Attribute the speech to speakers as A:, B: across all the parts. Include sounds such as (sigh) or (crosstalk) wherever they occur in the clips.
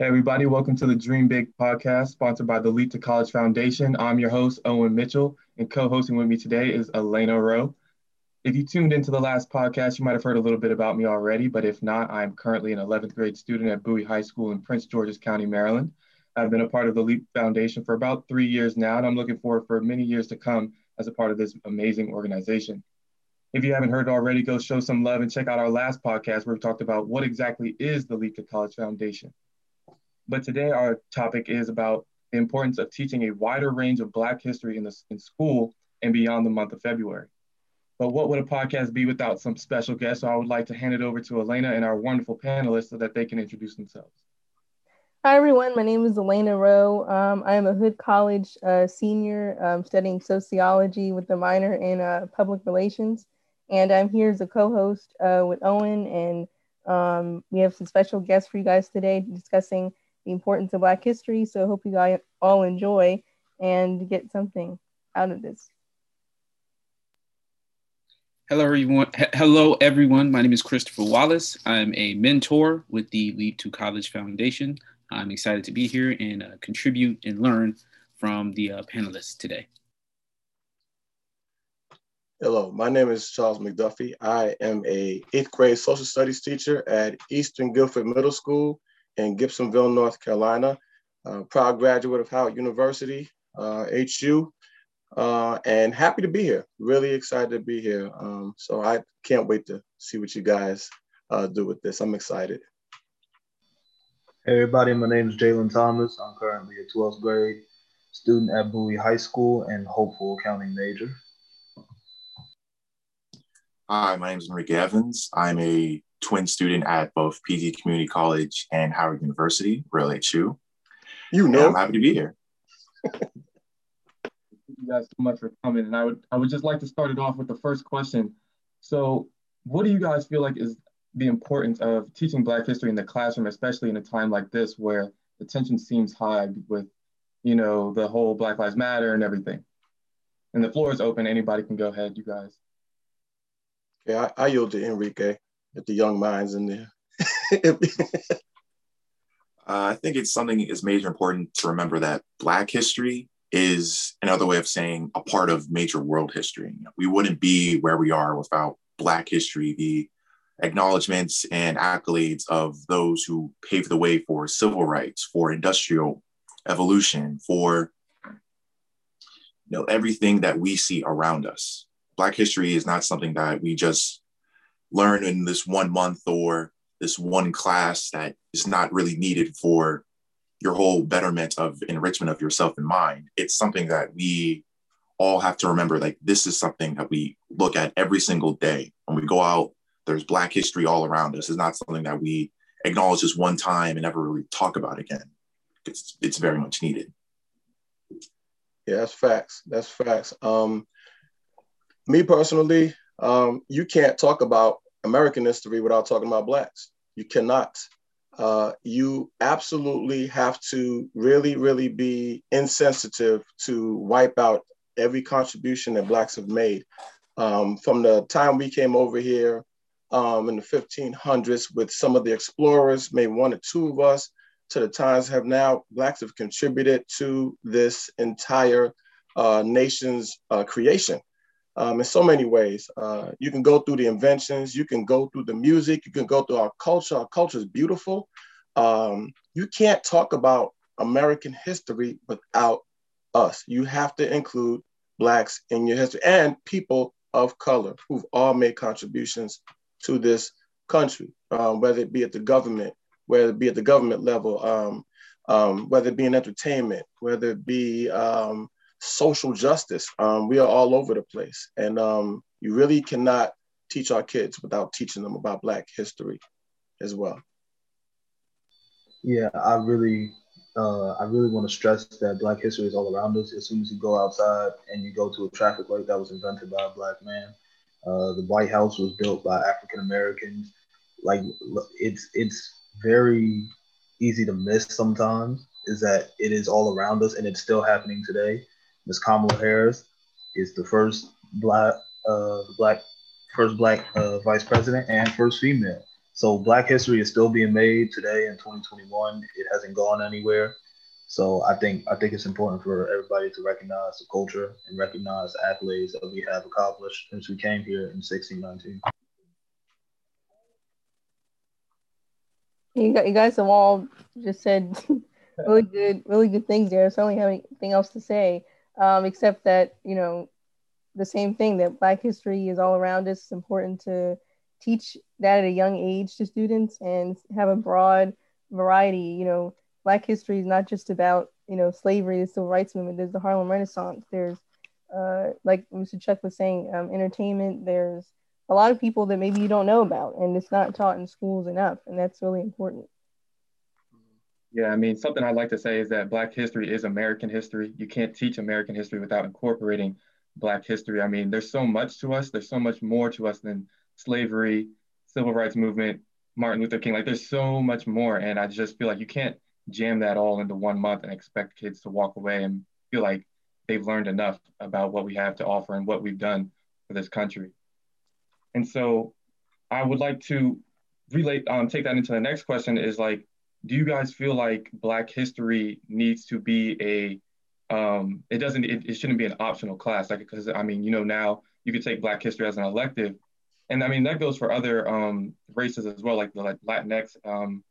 A: Hey, everybody, welcome to the Dream Big podcast sponsored by the Leap to College Foundation. I'm your host, Owen Mitchell, and co hosting with me today is Elena Rowe. If you tuned into the last podcast, you might have heard a little bit about me already, but if not, I'm currently an 11th grade student at Bowie High School in Prince George's County, Maryland. I've been a part of the Leap Foundation for about three years now, and I'm looking forward for many years to come as a part of this amazing organization. If you haven't heard already, go show some love and check out our last podcast where we talked about what exactly is the Leap to College Foundation. But today our topic is about the importance of teaching a wider range of Black history in, the, in school and beyond the month of February. But what would a podcast be without some special guests? So I would like to hand it over to Elena and our wonderful panelists so that they can introduce themselves.
B: Hi, everyone. My name is Elena Rowe. Um, I am a Hood College uh, senior um, studying sociology with a minor in uh, public relations. And I'm here as a co host uh, with Owen. And um, we have some special guests for you guys today discussing the importance of Black history. So I hope you guys all enjoy and get something out of this.
C: Hello, everyone. Hello, everyone. My name is Christopher Wallace. I'm a mentor with the Leap to College Foundation. I'm excited to be here and uh, contribute and learn from the uh, panelists today.
D: Hello, my name is Charles McDuffie. I am a eighth grade social studies teacher at Eastern Guilford Middle School in Gibsonville, North Carolina. Uh, proud graduate of Howard University, uh, HU, uh, and happy to be here. Really excited to be here. Um, so I can't wait to see what you guys uh, do with this. I'm excited.
E: Hey everybody, my name is Jalen Thomas. I'm currently a 12th grade student at Bowie High School and hopeful accounting major.
F: Hi, my name is Enrique Evans. I'm a twin student at both PG Community College and Howard University, Real HU.
D: You know,
F: I'm happy to be here.
A: Thank you guys so much for coming. And I would I would just like to start it off with the first question. So, what do you guys feel like is the importance of teaching Black history in the classroom, especially in a time like this where the tension seems high with, you know, the whole Black Lives Matter and everything? And the floor is open. Anybody can go ahead, you guys.
D: Yeah, I, I yield to Enrique at the young minds in there. (laughs) uh,
F: I think it's something is major important to remember that Black history is another way of saying a part of major world history. We wouldn't be where we are without Black history, the acknowledgments and accolades of those who paved the way for civil rights, for industrial evolution, for you know everything that we see around us. Black history is not something that we just learn in this one month or this one class that is not really needed for your whole betterment of enrichment of yourself and mind. It's something that we all have to remember like this is something that we look at every single day. When we go out there's black history all around us. It's not something that we acknowledge just one time and never really talk about again it's it's very much needed.
D: Yeah that's facts. That's facts. Um me personally um you can't talk about american history without talking about blacks you cannot uh, you absolutely have to really, really be insensitive to wipe out every contribution that Blacks have made. Um, from the time we came over here um, in the 1500s with some of the explorers, maybe one or two of us, to the times have now, Blacks have contributed to this entire uh, nation's uh, creation. Um, in so many ways. Uh, you can go through the inventions, you can go through the music, you can go through our culture. Our culture is beautiful. Um, you can't talk about American history without us. You have to include Blacks in your history and people of color who've all made contributions to this country, um, whether it be at the government, whether it be at the government level, um, um, whether it be in entertainment, whether it be um, social justice. Um, we are all over the place. And um, you really cannot teach our kids without teaching them about Black history as well.
E: Yeah, I really, uh, I really want to stress that Black history is all around us. As soon as you go outside and you go to a traffic light that was invented by a Black man, uh, the White House was built by African Americans. Like it's it's very easy to miss sometimes. Is that it is all around us and it's still happening today. Ms. Kamala Harris is the first black uh, black first black uh, vice president and first female. so Black history is still being made today in 2021. It hasn't gone anywhere. So I think I think it's important for everybody to recognize the culture and recognize the accolades that we have accomplished since we came here in 1619.
B: You, you guys have all just said (laughs) really good, really good things there. So I don't have anything else to say, um, except that you know the same thing that Black history is all around us. It's important to teach that at a young age to students and have a broad variety. You know, Black history is not just about you know slavery, the civil rights movement. There's the Harlem Renaissance. There's uh, like Mr. Chuck was saying, um, entertainment. There's a lot of people that maybe you don't know about, and it's not taught in schools enough, and that's really important.
A: Yeah, I mean, something I'd like to say is that Black history is American history. You can't teach American history without incorporating Black history. I mean, there's so much to us. There's so much more to us than slavery, civil rights movement, Martin Luther King. Like, there's so much more, and I just feel like you can't jam that all into one month and expect kids to walk away and feel like they've learned enough about what we have to offer and what we've done for this country. And so, I would like to relate, um, take that into the next question. Is like, do you guys feel like Black history needs to be a um, it doesn't it, it shouldn't be an optional class like because I mean you know now you could take Black history as an elective, and I mean that goes for other um, races as well like the like Latinx um,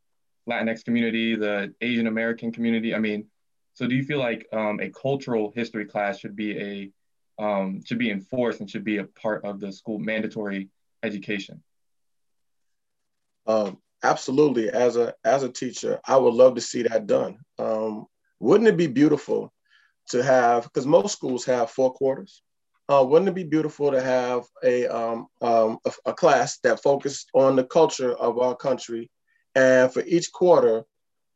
A: Latinx community, the Asian American community. I mean, so do you feel like um, a cultural history class should be a um, should be enforced and should be a part of the school mandatory education?
D: Um, absolutely. As a as a teacher i would love to see that done. Um, wouldn't it be beautiful to have because most schools have four quarters. Uh, wouldn't it be beautiful to have a, um, um, a, a class that focused on the culture of our country and for each quarter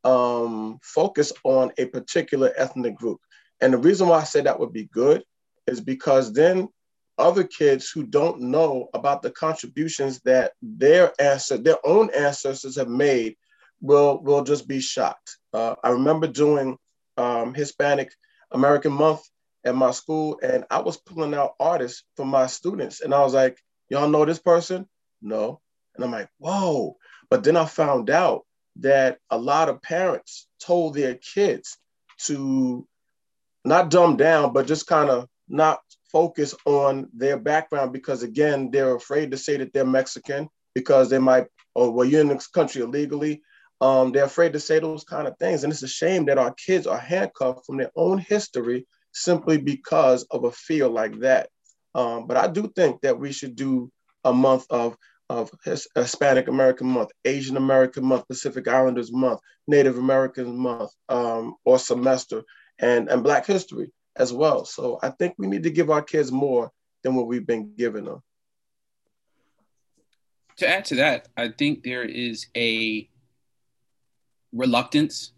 D: um, focus on a particular ethnic group? And the reason why i say that would be good is because then other kids who don't know about the contributions that their answer, their own ancestors have made will will just be shocked. Uh, I remember doing um, Hispanic American Month at my school, and I was pulling out artists for my students, and I was like, "Y'all know this person? No." And I'm like, "Whoa!" But then I found out that a lot of parents told their kids to not dumb down, but just kind of not focus on their background because again they're afraid to say that they're mexican because they might or well you're in this country illegally. Um, they're afraid to say those kind of things. And it's a shame that our kids are handcuffed from their own history simply because of a fear like that. Um, but i do think that we should do a month of of Hispanic American Month, Asian American Month, Pacific Islanders Month, Native American Month, um, or semester, and, and Black History as well. So I think we need to give our kids more than what we've been giving them.
C: To add to that, I think there is a reluctance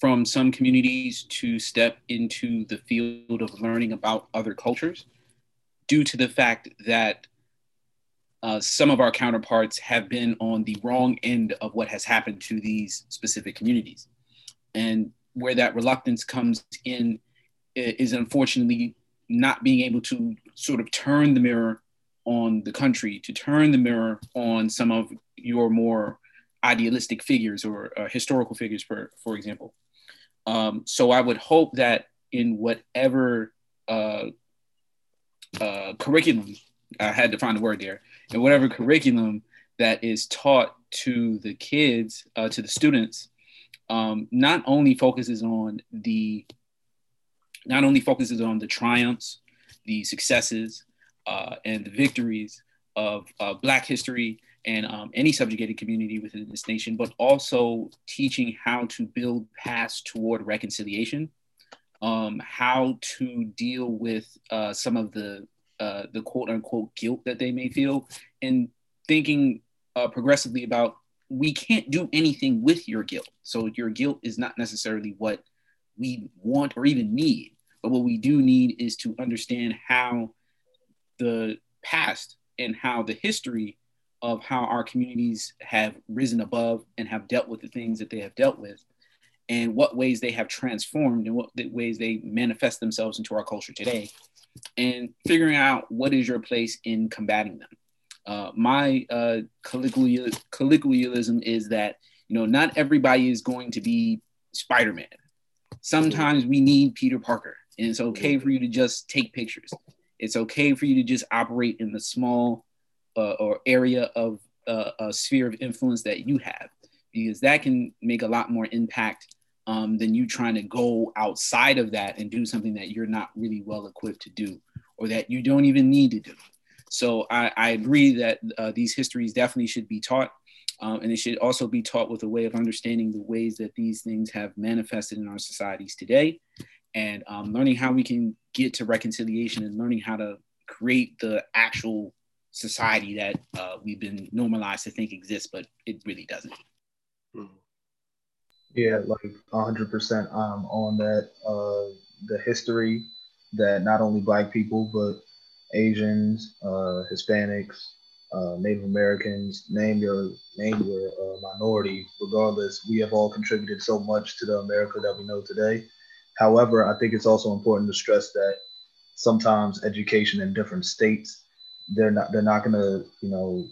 C: from some communities to step into the field of learning about other cultures due to the fact that uh, some of our counterparts have been on the wrong end of what has happened to these specific communities. And where that reluctance comes in is unfortunately not being able to sort of turn the mirror on the country, to turn the mirror on some of your more idealistic figures or uh, historical figures, for, for example. Um, so I would hope that in whatever uh, uh, curriculum, I had to find the word there, in whatever curriculum that is taught to the kids, uh, to the students, um, not only focuses on the not only focuses on the triumphs, the successes, uh, and the victories of uh, Black history and um, any subjugated community within this nation, but also teaching how to build paths toward reconciliation, um, how to deal with uh, some of the uh, the quote unquote guilt that they may feel, and thinking uh, progressively about we can't do anything with your guilt. So your guilt is not necessarily what we want or even need. But what we do need is to understand how the past and how the history of how our communities have risen above and have dealt with the things that they have dealt with and what ways they have transformed and what ways they manifest themselves into our culture today and figuring out what is your place in combating them Uh, my uh, colloquial, colloquialism is that you know not everybody is going to be Spider-Man. Sometimes we need Peter Parker, and it's okay for you to just take pictures. It's okay for you to just operate in the small uh, or area of uh, a sphere of influence that you have, because that can make a lot more impact um, than you trying to go outside of that and do something that you're not really well equipped to do or that you don't even need to do. So I, I agree that uh, these histories definitely should be taught. Um, and it should also be taught with a way of understanding the ways that these things have manifested in our societies today and um, learning how we can get to reconciliation and learning how to create the actual society that uh, we've been normalized to think exists, but it really doesn't.
E: Mm-hmm. Yeah, like 100% um, on that. Uh, the history that not only Black people, but Asians, uh, Hispanics, uh, Native Americans, name your name your uh, minority, regardless, we have all contributed so much to the America that we know today. However, I think it's also important to stress that sometimes education in different states, they're not they're not gonna you know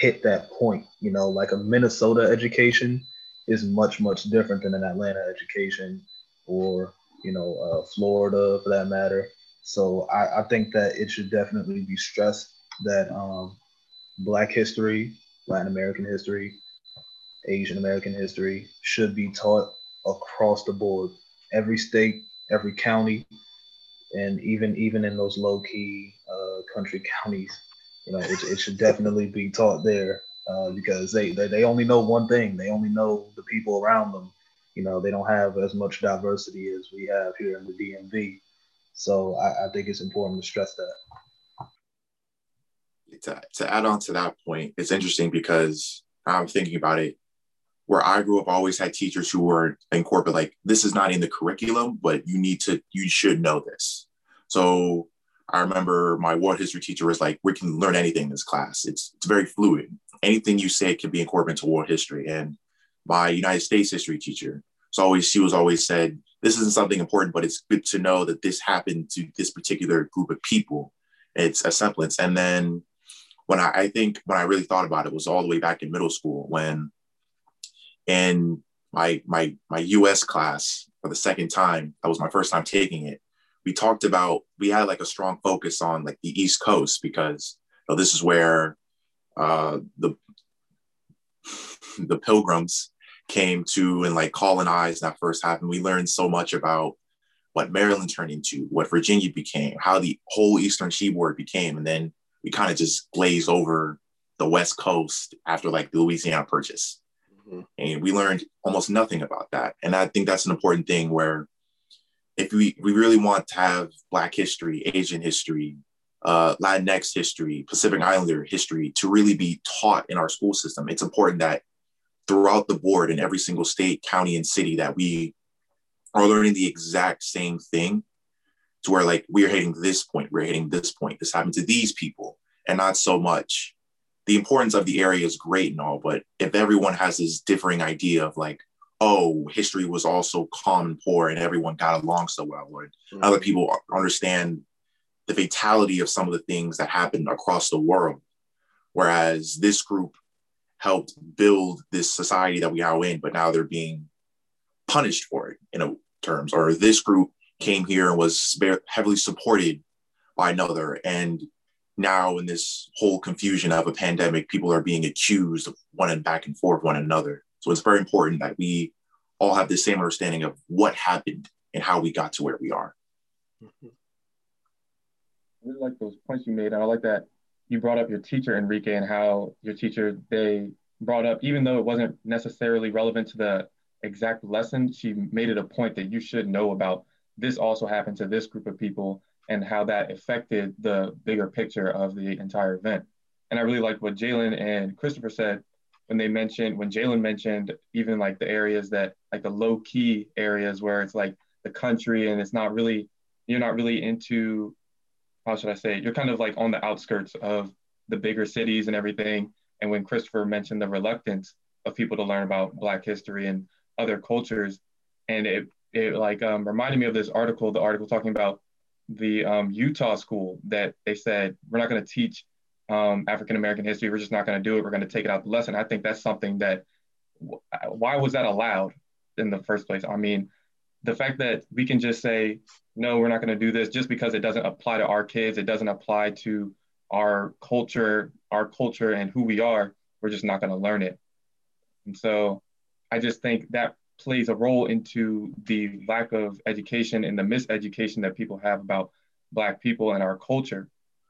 E: hit that point. You know, like a Minnesota education is much much different than an Atlanta education or you know uh, Florida for that matter. So I, I, think that it should definitely be stressed that um, Black history, Latin American history, Asian American history should be taught across the board. Every state, every county, and even even in those low key uh, country (laughs) counties, you know, it, it should definitely be taught there uh, because they, they they only know one thing. They only know the people around them. You know, they don't have as much diversity as we have here in the DMV. So I, I think it's important to stress that.
F: To, to add on to that point, it's interesting because I'm thinking about it. Where I grew up, I always had teachers who were in corporate, like, this is not in the curriculum, but you need to, you should know this. So I remember my world history teacher was like, we can learn anything in this class. It's, it's very fluid anything you say can be incorporated into world history. And my United States history teacher, so always she was always said, this isn't something important, but it's good to know that this happened to this particular group of people. It's a semblance. And then when I, I think when I really thought about it was all the way back in middle school when in my my my US class for the second time, that was my first time taking it. We talked about we had like a strong focus on like the East Coast because you know, this is where uh, the the pilgrims came to and like colonized that first half and we learned so much about what maryland turned into what virginia became how the whole eastern seaboard became and then we kind of just glazed over the west coast after like the louisiana purchase mm-hmm. and we learned almost nothing about that and i think that's an important thing where if we, we really want to have black history asian history uh, Latinx history, Pacific Islander history to really be taught in our school system. It's important that throughout the board in every single state, county, and city that we are learning the exact same thing to where like we're hitting this point, we're hitting this point, this happened to these people, and not so much. The importance of the area is great and all, but if everyone has this differing idea of like, oh, history was also calm and poor and everyone got along so well, or mm-hmm. other people understand the fatality of some of the things that happened across the world. Whereas this group helped build this society that we are in, but now they're being punished for it in a terms, or this group came here and was heavily supported by another. And now in this whole confusion of a pandemic, people are being accused of one and back and forth one another. So it's very important that we all have the same understanding of what happened and how we got to where we are. Mm-hmm
A: really like those points you made. And I like that you brought up your teacher, Enrique, and how your teacher, they brought up, even though it wasn't necessarily relevant to the exact lesson, she made it a point that you should know about this also happened to this group of people and how that affected the bigger picture of the entire event. And I really like what Jalen and Christopher said when they mentioned, when Jalen mentioned even like the areas that, like the low key areas where it's like the country and it's not really, you're not really into how should I say, you're kind of like on the outskirts of the bigger cities and everything. And when Christopher mentioned the reluctance of people to learn about Black history and other cultures, and it it like um, reminded me of this article, the article talking about the um, Utah school that they said we're not going to teach um, African American history. We're just not going to do it. We're going to take it out the lesson. I think that's something that why was that allowed in the first place? I mean, the fact that we can just say no, we're not going to do this just because it doesn't apply to our kids, it doesn't apply to our culture, our culture and who we are. We're just not going to learn it. And so, I just think that plays a role into the lack of education and the miseducation that people have about Black people and our culture.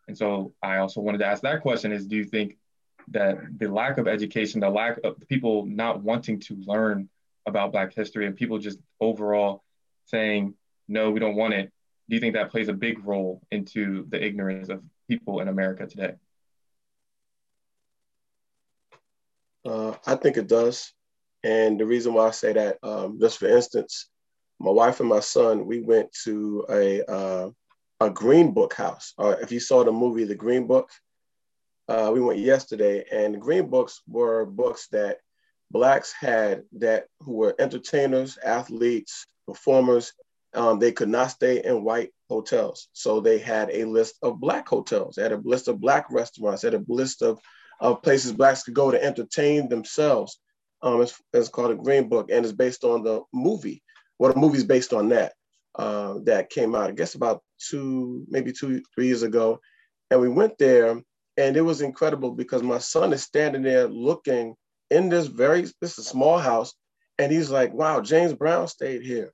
A: And so I also wanted to ask that question is do you think that the lack of education, the lack of people not wanting to learn about Black history and people just overall saying, no, we don't want it, do you think that plays a big role into the ignorance of people in America today?
D: Uh, I think it does. And the reason why I say that, um, just for instance, my wife and my son, we went to a uh, a Green Book house. Uh, if you saw the movie The Green Book, uh, we went yesterday, and Green Books were books that blacks had that who were entertainers, athletes, performers. Um, they could not stay in white hotels, so they had a list of black hotels. They had a list of black restaurants. They had a list of of places blacks could go to entertain themselves. Um, it's, it's called a Green Book, and it's based on the movie. Well, the movie's based on that. Uh, that came out, I guess, about two, maybe two, three years ago, and we went there, and it was incredible because my son is standing there looking in this very this is a small house, and he's like, "Wow, James Brown stayed here,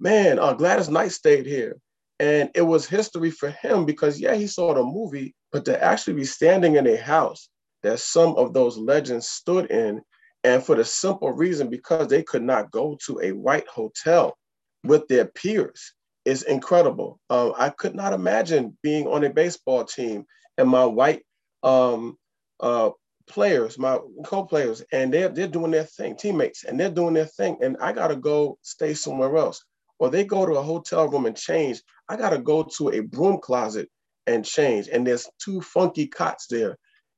D: man. Uh, Gladys Knight stayed here." And it was history for him because, yeah, he saw the movie, but to actually be standing in a house that some of those legends stood in and for the simple reason because they could not go to a white hotel with their peers is incredible. Um, I could not imagine being on a baseball team and my white um, uh, players, my co-players, and they're they're doing their thing, teammates, and they're doing their thing, and I gotta go stay somewhere else. Or they go to a hotel room and change. I gotta go to a broom closet and change. And there's two funky cots there.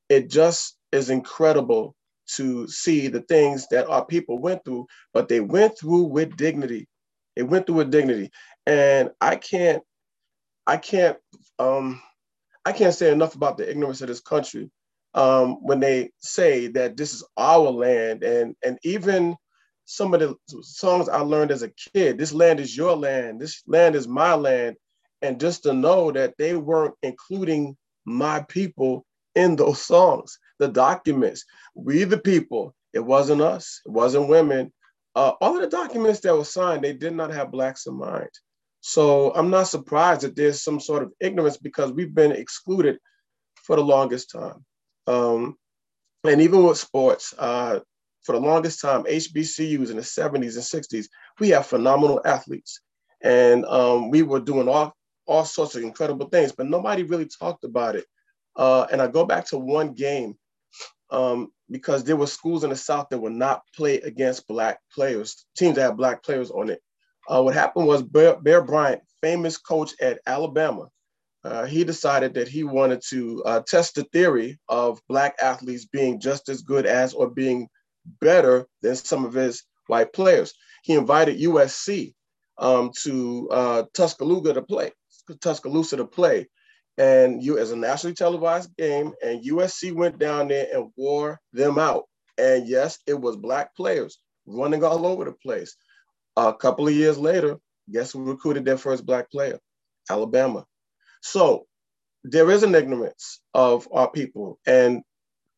D: It just is incredible to see the things that our people went through, but they went through with dignity. They went through with dignity. And I can't, I can't, um, I can't say enough about the ignorance of this country um, when they say that this is our land, and and even some of the songs I learned as a kid, this land is your land, this land is my land, and just to know that they weren't including my people in those songs, the documents. We the people. It wasn't us. It wasn't women. Uh, all of the documents that were signed, they did not have blacks in mind. So I'm not surprised that there's some sort of ignorance because we've been excluded for the longest time. Um, and even with sports, uh, for the longest time, HBCUs in the 70s and 60s, we have phenomenal athletes. And um, we were doing all, all sorts of incredible things, but nobody really talked about it. Uh, and I go back to one game um, because there were schools in the South that would not play against Black players, teams that had Black players on it. Uh, what happened was Bear, Bear, Bryant, famous coach at Alabama, uh, he decided that he wanted to uh, test the theory of Black athletes being just as good as or being better than some of his white players. He invited USC um, to uh, Tuscaloosa to play, Tuscaloosa to play and you as a nationally televised game, and USC went down there and wore them out. And yes, it was black players running all over the place. A couple of years later, guess who recruited their first black player? Alabama. So there is an ignorance of our people. And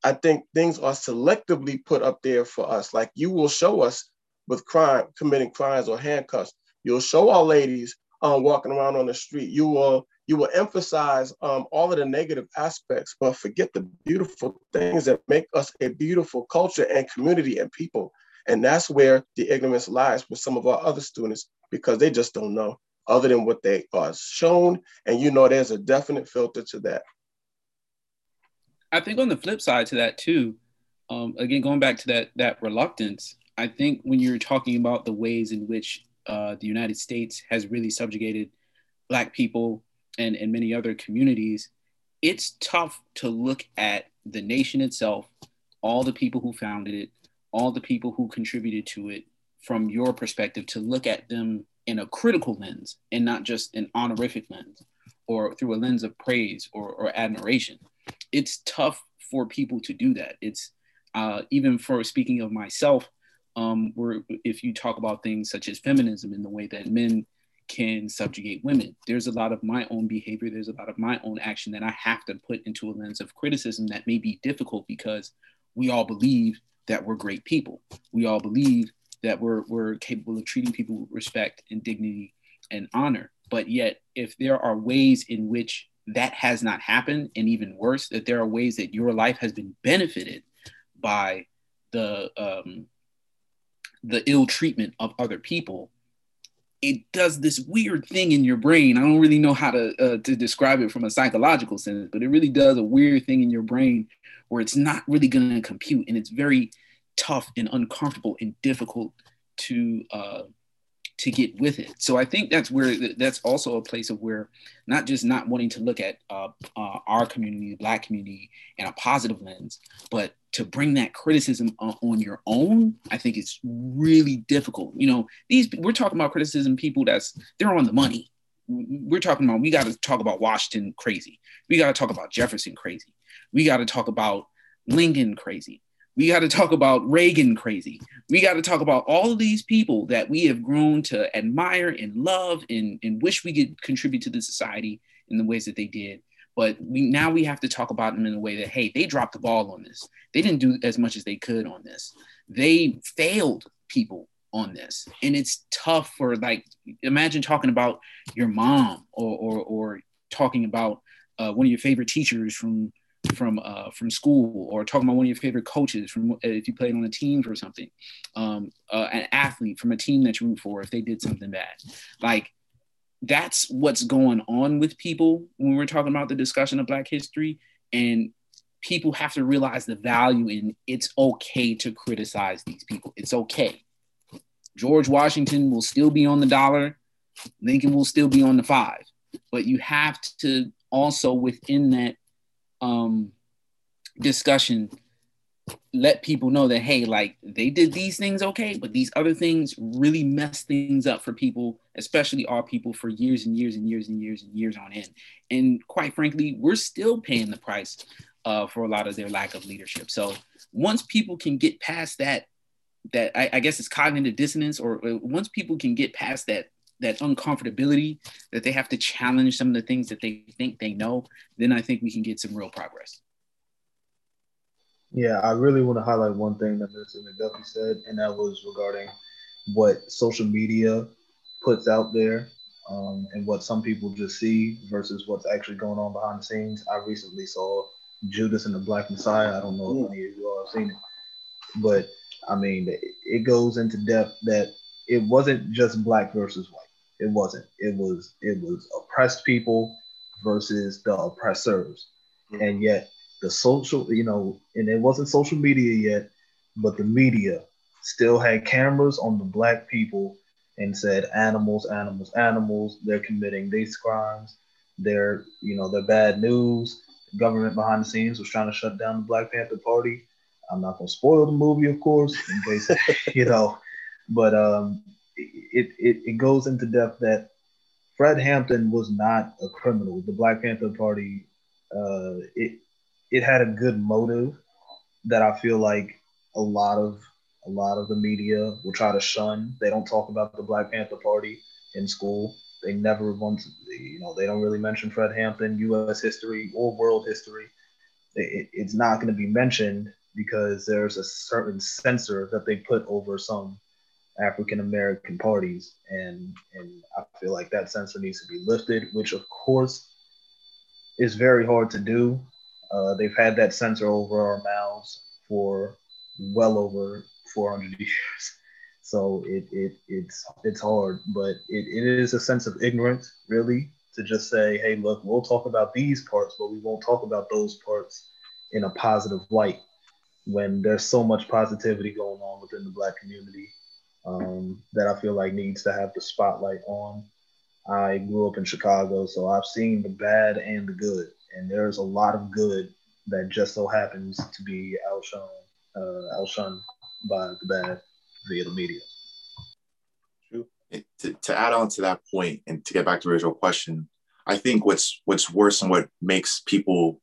D: I think things are selectively put up there for us. Like you will show us with crime, committing crimes or handcuffs. You'll show our ladies um, walking around on the street. You will you will emphasize um, all of the negative aspects, but forget the beautiful things that make us a beautiful culture and community and people. And that's where the ignorance lies with some of our other students because they just don't know other than what they are shown. And you know, there's a definite filter to that.
C: I think on the flip side to that too, um, again, going back to that that reluctance, I think when you're talking about the ways in which uh, the United States has really subjugated Black people and, and many other communities, it's tough to look at the nation itself, all the people who founded it, all the people who contributed to it from your perspective to look at them in a critical lens and not just an honorific lens or through a lens of praise or, or admiration. it's tough for people to do that. It's uh, even for speaking of myself, um, where if you talk about things such as feminism and the way that men can subjugate women, there's a lot of my own behavior, there's a lot of my own action that I have to put into a lens of criticism that may be difficult because we all believe that we're great people. We all believe that we're, we're capable of treating people with respect and dignity and honor. But yet, if there are ways in which that has not happened, and even worse, that there are ways that your life has been benefited by the um, the ill treatment of other people, it does this weird thing in your brain. I don't really know how to uh, to describe it from a psychological sense, but it really does a weird thing in your brain where it's not really going to compute, and it's very tough and uncomfortable and difficult to uh, to get with it. So I think that's where that's also a place of where not just not wanting to look at uh, uh, our community, Black community, in a positive lens, but to bring that criticism on your own, I think it's really difficult. You know, these we're talking about criticism people that's they're on the money. We're talking about we got to talk about Washington crazy. We got to talk about Jefferson crazy. We got to talk about Lincoln crazy. We got to talk about Reagan crazy. We got to talk about all of these people that we have grown to admire and love and, and wish we could contribute to the society in the ways that they did. But we now we have to talk about them in a way that, hey, they dropped the ball on this. They didn't do as much as they could on this. They failed people on this. And it's tough for like, imagine talking about your mom or, or, or talking about uh, one of your favorite teachers from from uh, from school or talking about one of your favorite coaches from uh, if you played on a team or something um, uh, an athlete from a team that you root for if they did something bad. Like that's what's going on with people when we're talking about the discussion of black history and people have to realize the value in it's okay to criticize these people. It's okay. George washington will still be on the dollar. Lincoln will still be on the five. But you have to also within that um, discussion let people know that hey like they did these things okay but these other things really mess things up for people especially our people for years and years and years and years and years on end. And quite frankly we're still paying the price uh, for a lot of their lack of leadership. So once people can get past that that I, I guess it's cognitive dissonance or, or once people can get past that that uncomfortability that they have to challenge some of the things that they think they know, then I think we can get some real progress.
E: Yeah, I really want to highlight one thing that Mr. McDuffie said, and that was regarding what social media puts out there um, and what some people just see versus what's actually going on behind the scenes. I recently saw Judas and the Black Messiah. I don't know if any of you all have seen it, but I mean, it goes into depth that it wasn't just black versus white. It wasn't. It was it was oppressed people versus the oppressors. Mm-hmm. And yet the social, you know, and it wasn't social media yet, but the media still had cameras on the black people and said animals, animals, animals, they're committing these crimes. They're, you know, they're bad news. The government behind the scenes was trying to shut down the Black Panther Party. I'm not gonna spoil the movie, of course, in case (laughs) you know, but um, it, it, it goes into depth that Fred Hampton was not a criminal. The Black Panther Party, uh, it it had a good motive that I feel like a lot of a lot of the media will try to shun. They don't talk about the Black Panther Party in school. They never want to, you know, they don't really mention Fred Hampton, U.S. history or world history. It, it's not going to be mentioned because there's a certain censor that they put over some African American parties, and and I feel like that censor needs to be lifted, which of course is very hard to do. Uh, they've had that censor over our mouths for well over 400 (laughs) years, so it, it it's it's hard, but it, it is a sense of ignorance, really, to just say, hey, look, we'll talk about these parts, but we won't talk about those parts in a positive light when there's so much positivity going on within the black community um, that I feel like needs to have the spotlight on. I grew up in Chicago, so I've seen the bad and the good, and there's a lot of good that just so happens to be outshone, uh, outshunned by the bad via the media.
F: True. To, to add on to that point and to get back to the original question, I think what's what's worse and what makes people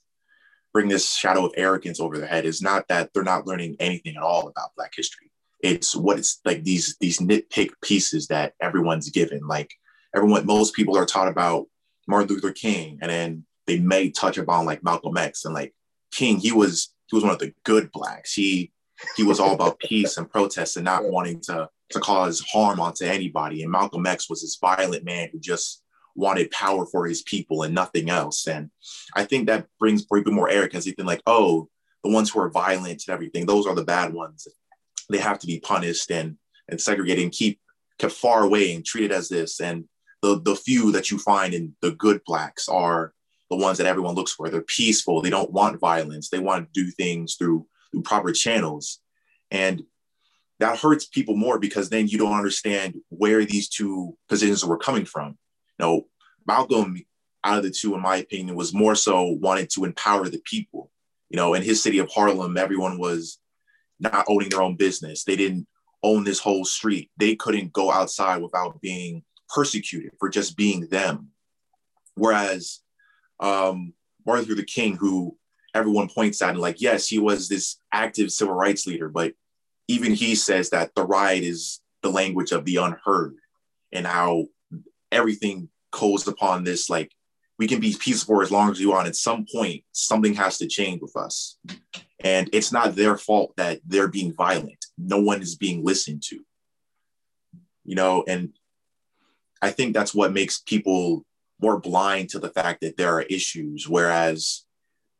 F: bring this shadow of arrogance over their head is not that they're not learning anything at all about Black history. It's what it's like these these nitpick pieces that everyone's given. Like everyone, most people are taught about Martin Luther King, and then they may touch upon like Malcolm X and like King. He was he was one of the good blacks. He he was all about peace and protest and not wanting to to cause harm onto anybody. And Malcolm X was this violent man who just wanted power for his people and nothing else. And I think that brings a bit more arrogance. You think like, oh, the ones who are violent and everything, those are the bad ones. They have to be punished and and segregated and keep kept far away and treated as this. And the the few that you find in the good blacks are the ones that everyone looks for. They're peaceful. They don't want violence. They want to do things through through proper channels. And that hurts people more because then you don't understand where these two positions were coming from. You know, Malcolm, out of the two, in my opinion, was more so wanted to empower the people. You know, in his city of Harlem, everyone was not owning their own business. They didn't own this whole street. They couldn't go outside without being persecuted for just being them. Whereas um, Martin Luther King, who everyone points at, and like, yes, he was this active civil rights leader, but even he says that the riot is the language of the unheard and how everything goes upon this like we can be peaceful as long as you want at some point something has to change with us and it's not their fault that they're being violent. No one is being listened to. You know and i think that's what makes people more blind to the fact that there are issues whereas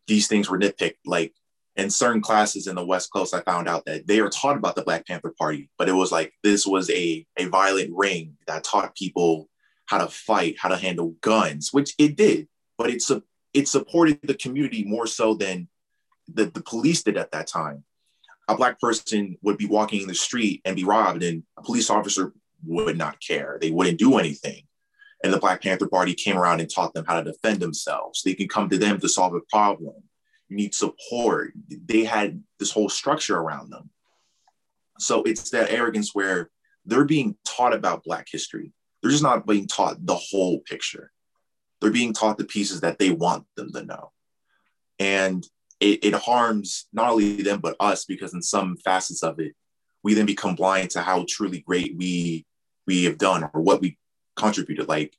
F: these things were nitpicked. Like in certain classes in the West Coast, I found out that they are taught about the Black Panther Party, but it was like this was a, a violent ring that taught people how to fight, how to handle guns, which it did, but it's a, it supported the community more so than the, the police did at that time. A black person would be walking in the street and be robbed, and a police officer would not care. They wouldn't do anything. And the Black Panther Party came around and taught them how to defend themselves. They can come to them to solve a problem you need support. They had this whole structure around them. So it's that arrogance where they're being taught about Black history. They're just not being taught the whole picture. They're being taught the pieces that they want them to know. And it, it harms not only them, but us, because in some facets of it, we then become blind to how truly great we we have done or what we contributed. Like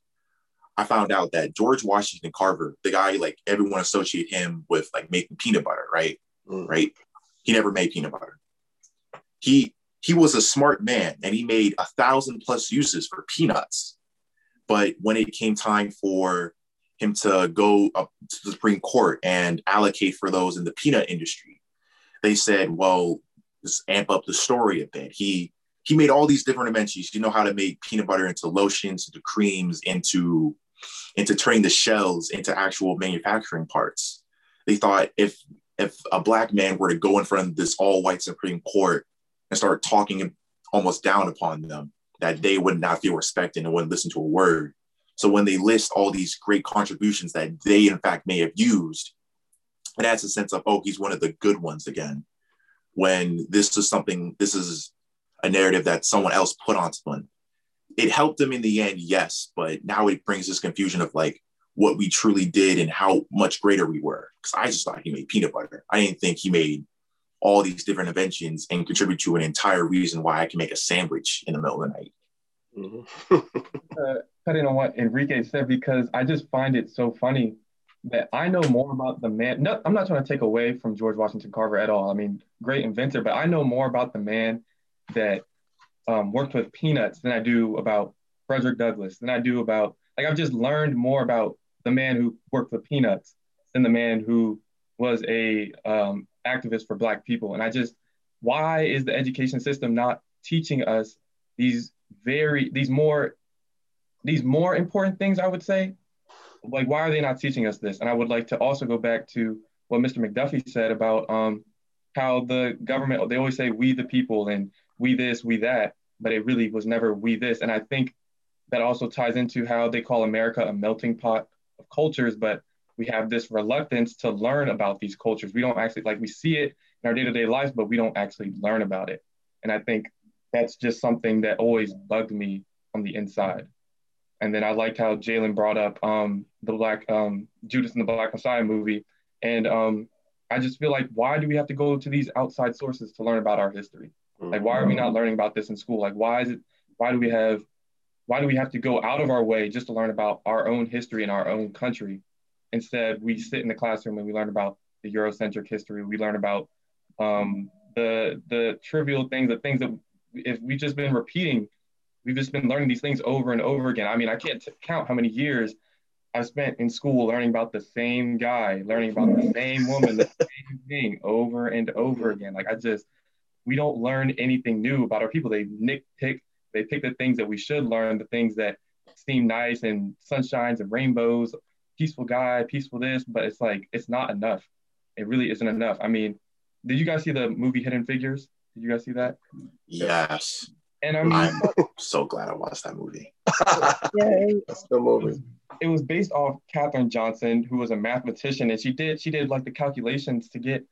F: I found out that George Washington Carver, the guy like everyone associate him with like making peanut butter, right? Mm. Right. He never made peanut butter. He he was a smart man and he made a thousand plus uses for peanuts. But when it came time for him to go up to the Supreme Court and allocate for those in the peanut industry, they said, well, just amp up the story a bit. He he made all these different inventions. You know how to make peanut butter into lotions, into creams, into into turning the shells into actual manufacturing parts. They thought if if a black man were to go in front of this all white Supreme Court and start talking almost down upon them, that they would not feel respected and wouldn't listen to a word. So when they list all these great contributions that they in fact may have used, it adds a sense of, oh, he's one of the good ones again. When this is something, this is a narrative that someone else put onto them it helped them in the end, yes, but now it brings this confusion of like what we truly did and how much greater we were. Because I just thought he made peanut butter. I didn't think he made all these different inventions and contribute to an entire reason why I can make a sandwich in the middle of the night.
A: Mm-hmm. (laughs) uh, cut in on what Enrique said because I just find it so funny that I know more about the man. No, I'm not trying to take away from George Washington Carver at all. I mean, great inventor, but I know more about the man that um, worked with peanuts than I do about Frederick Douglass, than I do about, like, I've just learned more about the man who worked with peanuts than the man who was a um, activist for Black people. And I just, why is the education system not teaching us these very, these more, these more important things, I would say? Like, why are they not teaching us this? And I would like to also go back to what Mr. McDuffie said about um, how the government, they always say, we the people, and we this, we that, but it really was never we this. And I think that also ties into how they call America a melting pot of cultures, but we have this reluctance to learn about these cultures. We don't actually like we see it in our day-to-day lives, but we don't actually learn about it. And I think that's just something that always bugged me on the inside. And then I liked how Jalen brought up um, the Black um, Judas and the Black Messiah movie, and um, I just feel like why do we have to go to these outside sources to learn about our history? Like why are we not learning about this in school? Like why is it why do we have why do we have to go out of our way just to learn about our own history in our own country? Instead, we sit in the classroom and we learn about the Eurocentric history. We learn about um, the the trivial things, the things that if we've just been repeating, we've just been learning these things over and over again. I mean, I can't t- count how many years I've spent in school learning about the same guy, learning about the same woman, the same thing over and over again. Like I just, we don't learn anything new about our people. They nitpick, they pick the things that we should learn, the things that seem nice and sunshines and rainbows, peaceful guy, peaceful this, but it's like it's not enough. It really isn't enough. I mean, did you guys see the movie Hidden Figures? Did you guys see that?
F: Yes.
A: And I mean,
F: I'm (laughs) so glad I watched that movie.
B: Yeah,
D: That's the movie.
A: it was based off Katherine Johnson, who was a mathematician, and she did she did like the calculations to get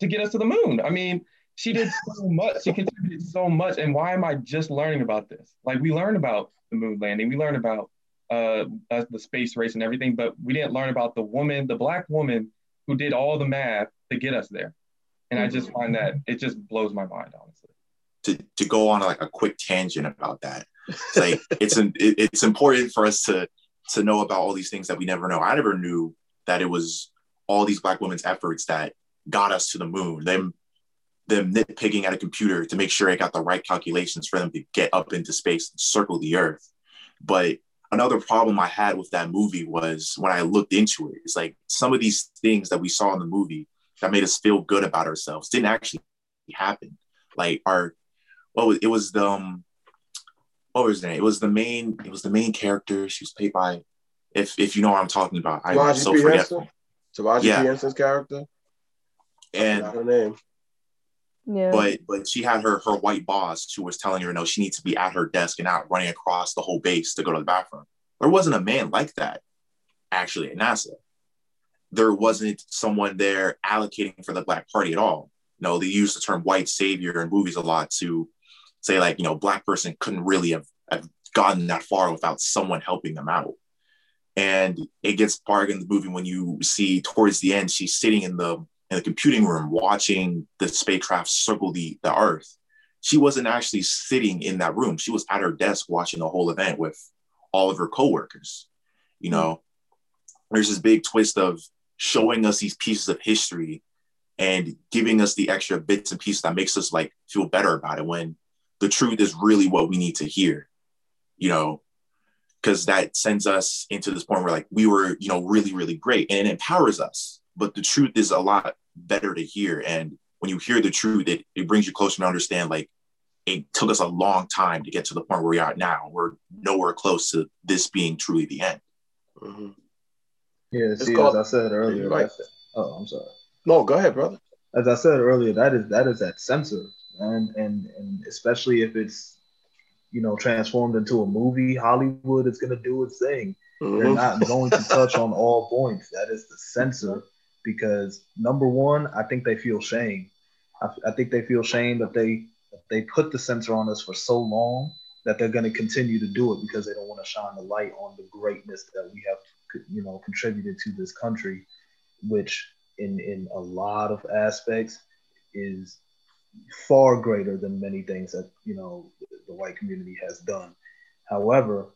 A: to get us to the moon. I mean, she did so (laughs) much. She contributed so much. And why am I just learning about this? Like we learned about the moon landing, we learned about uh, uh, the space race and everything, but we didn't learn about the woman, the black woman who did all the math to get us there. And I just find that it just blows my mind, honestly.
F: To, to go on like a quick tangent about that, it's like (laughs) it's an, it, it's important for us to to know about all these things that we never know. I never knew that it was all these black women's efforts that got us to the moon. Them them nitpicking at a computer to make sure it got the right calculations for them to get up into space and circle the earth. But another problem I had with that movie was when I looked into it, it's like some of these things that we saw in the movie that made us feel good about ourselves didn't actually happen. Like our, well, it was the, um, what was the name? It was the main, it was the main character. She was played by, if if you know what I'm talking about, I'm
D: Taraji
F: so
D: P.
F: forgetful.
D: Henson? Taraji
F: Yeah.
D: P. Henson's character.
F: And
D: her name.
B: yeah.
F: but but she had her her white boss who was telling her no she needs to be at her desk and not running across the whole base to go to the bathroom there wasn't a man like that actually at nasa there wasn't someone there allocating for the black party at all no they use the term white savior in movies a lot to say like you know black person couldn't really have, have gotten that far without someone helping them out. And it gets dark in the movie when you see towards the end she's sitting in the in the computing room watching the spacecraft circle the, the earth. She wasn't actually sitting in that room. She was at her desk watching the whole event with all of her coworkers you know? There's this big twist of showing us these pieces of history and giving us the extra bits and pieces that makes us like feel better about it when the truth is really what we need to hear you know because that sends us into this point where like we were you know really really great and it empowers us but the truth is a lot better to hear and when you hear the truth it, it brings you closer to understand like it took us a long time to get to the point where we are now we're nowhere close to this being truly the end
D: Mhm.
E: Yeah, see,
D: called-
E: as I said earlier,
D: Right.
E: oh, I'm sorry.
D: No, go ahead, brother.
E: As I said earlier, that is that is that censor, and and and especially if it's you know transformed into a movie, Hollywood is gonna do its thing. They're
D: Mhm.
E: not going to touch on all points. That is the censor because number one, I think they feel shame. I, I think they feel shame that they that they put the censor on us for so long that they're going to continue to do it because they don't want to shine the light on the greatness that we have, you know, contributed to this country, which in in a lot of aspects is far greater than many things that you know the white community has done. However,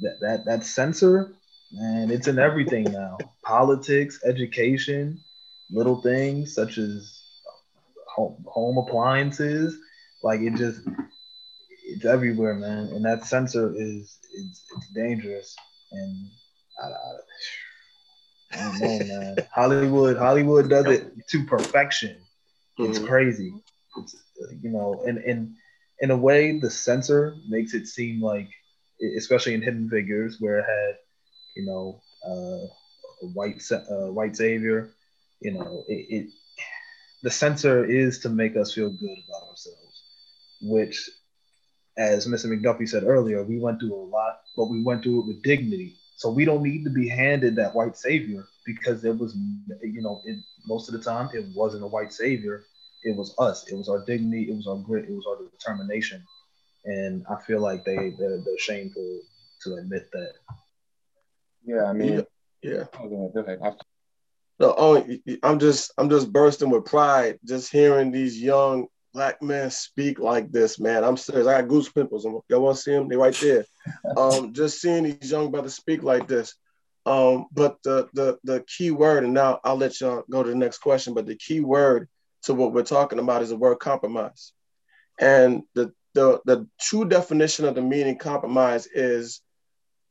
E: that that that censor, man, it's in everything now. Politics, education, little things such as home, home appliances, like it just it's everywhere, man. And that censor is it's, it's dangerous. And I, I, I don't know, man. (laughs) Hollywood, Hollywood does it to perfection. It's
D: Mhm.
E: crazy. You know, and and in a way, the censor makes it seem like, especially in Hidden Figures, where it had, you know, uh, a white uh, white savior. You know, it, it the censor is to make us feel good about ourselves, which, as Mr. McDuffie said earlier, we went through a lot, but we went through it with dignity. So we don't need to be handed that white savior because there was, you know, it, most of the time it wasn't a white savior. It was us. It was our dignity. It was our grit. It was our determination. And I feel like they they're, they're shameful to admit that.
A: Yeah, I mean,
D: Yeah.
A: oh, go ahead. I-
D: No, oh, I'm just I'm just bursting with pride just hearing these young black men speak like this, man. I'm serious. I got goose pimples. Y'all want to see them? They right there. (laughs) Um, just seeing these young brothers speak like this. Um, but the the the key word, and now I'll let y'all go to the next question. But the key word to what we're talking about is the word compromise. And the the the true definition of the meaning compromise is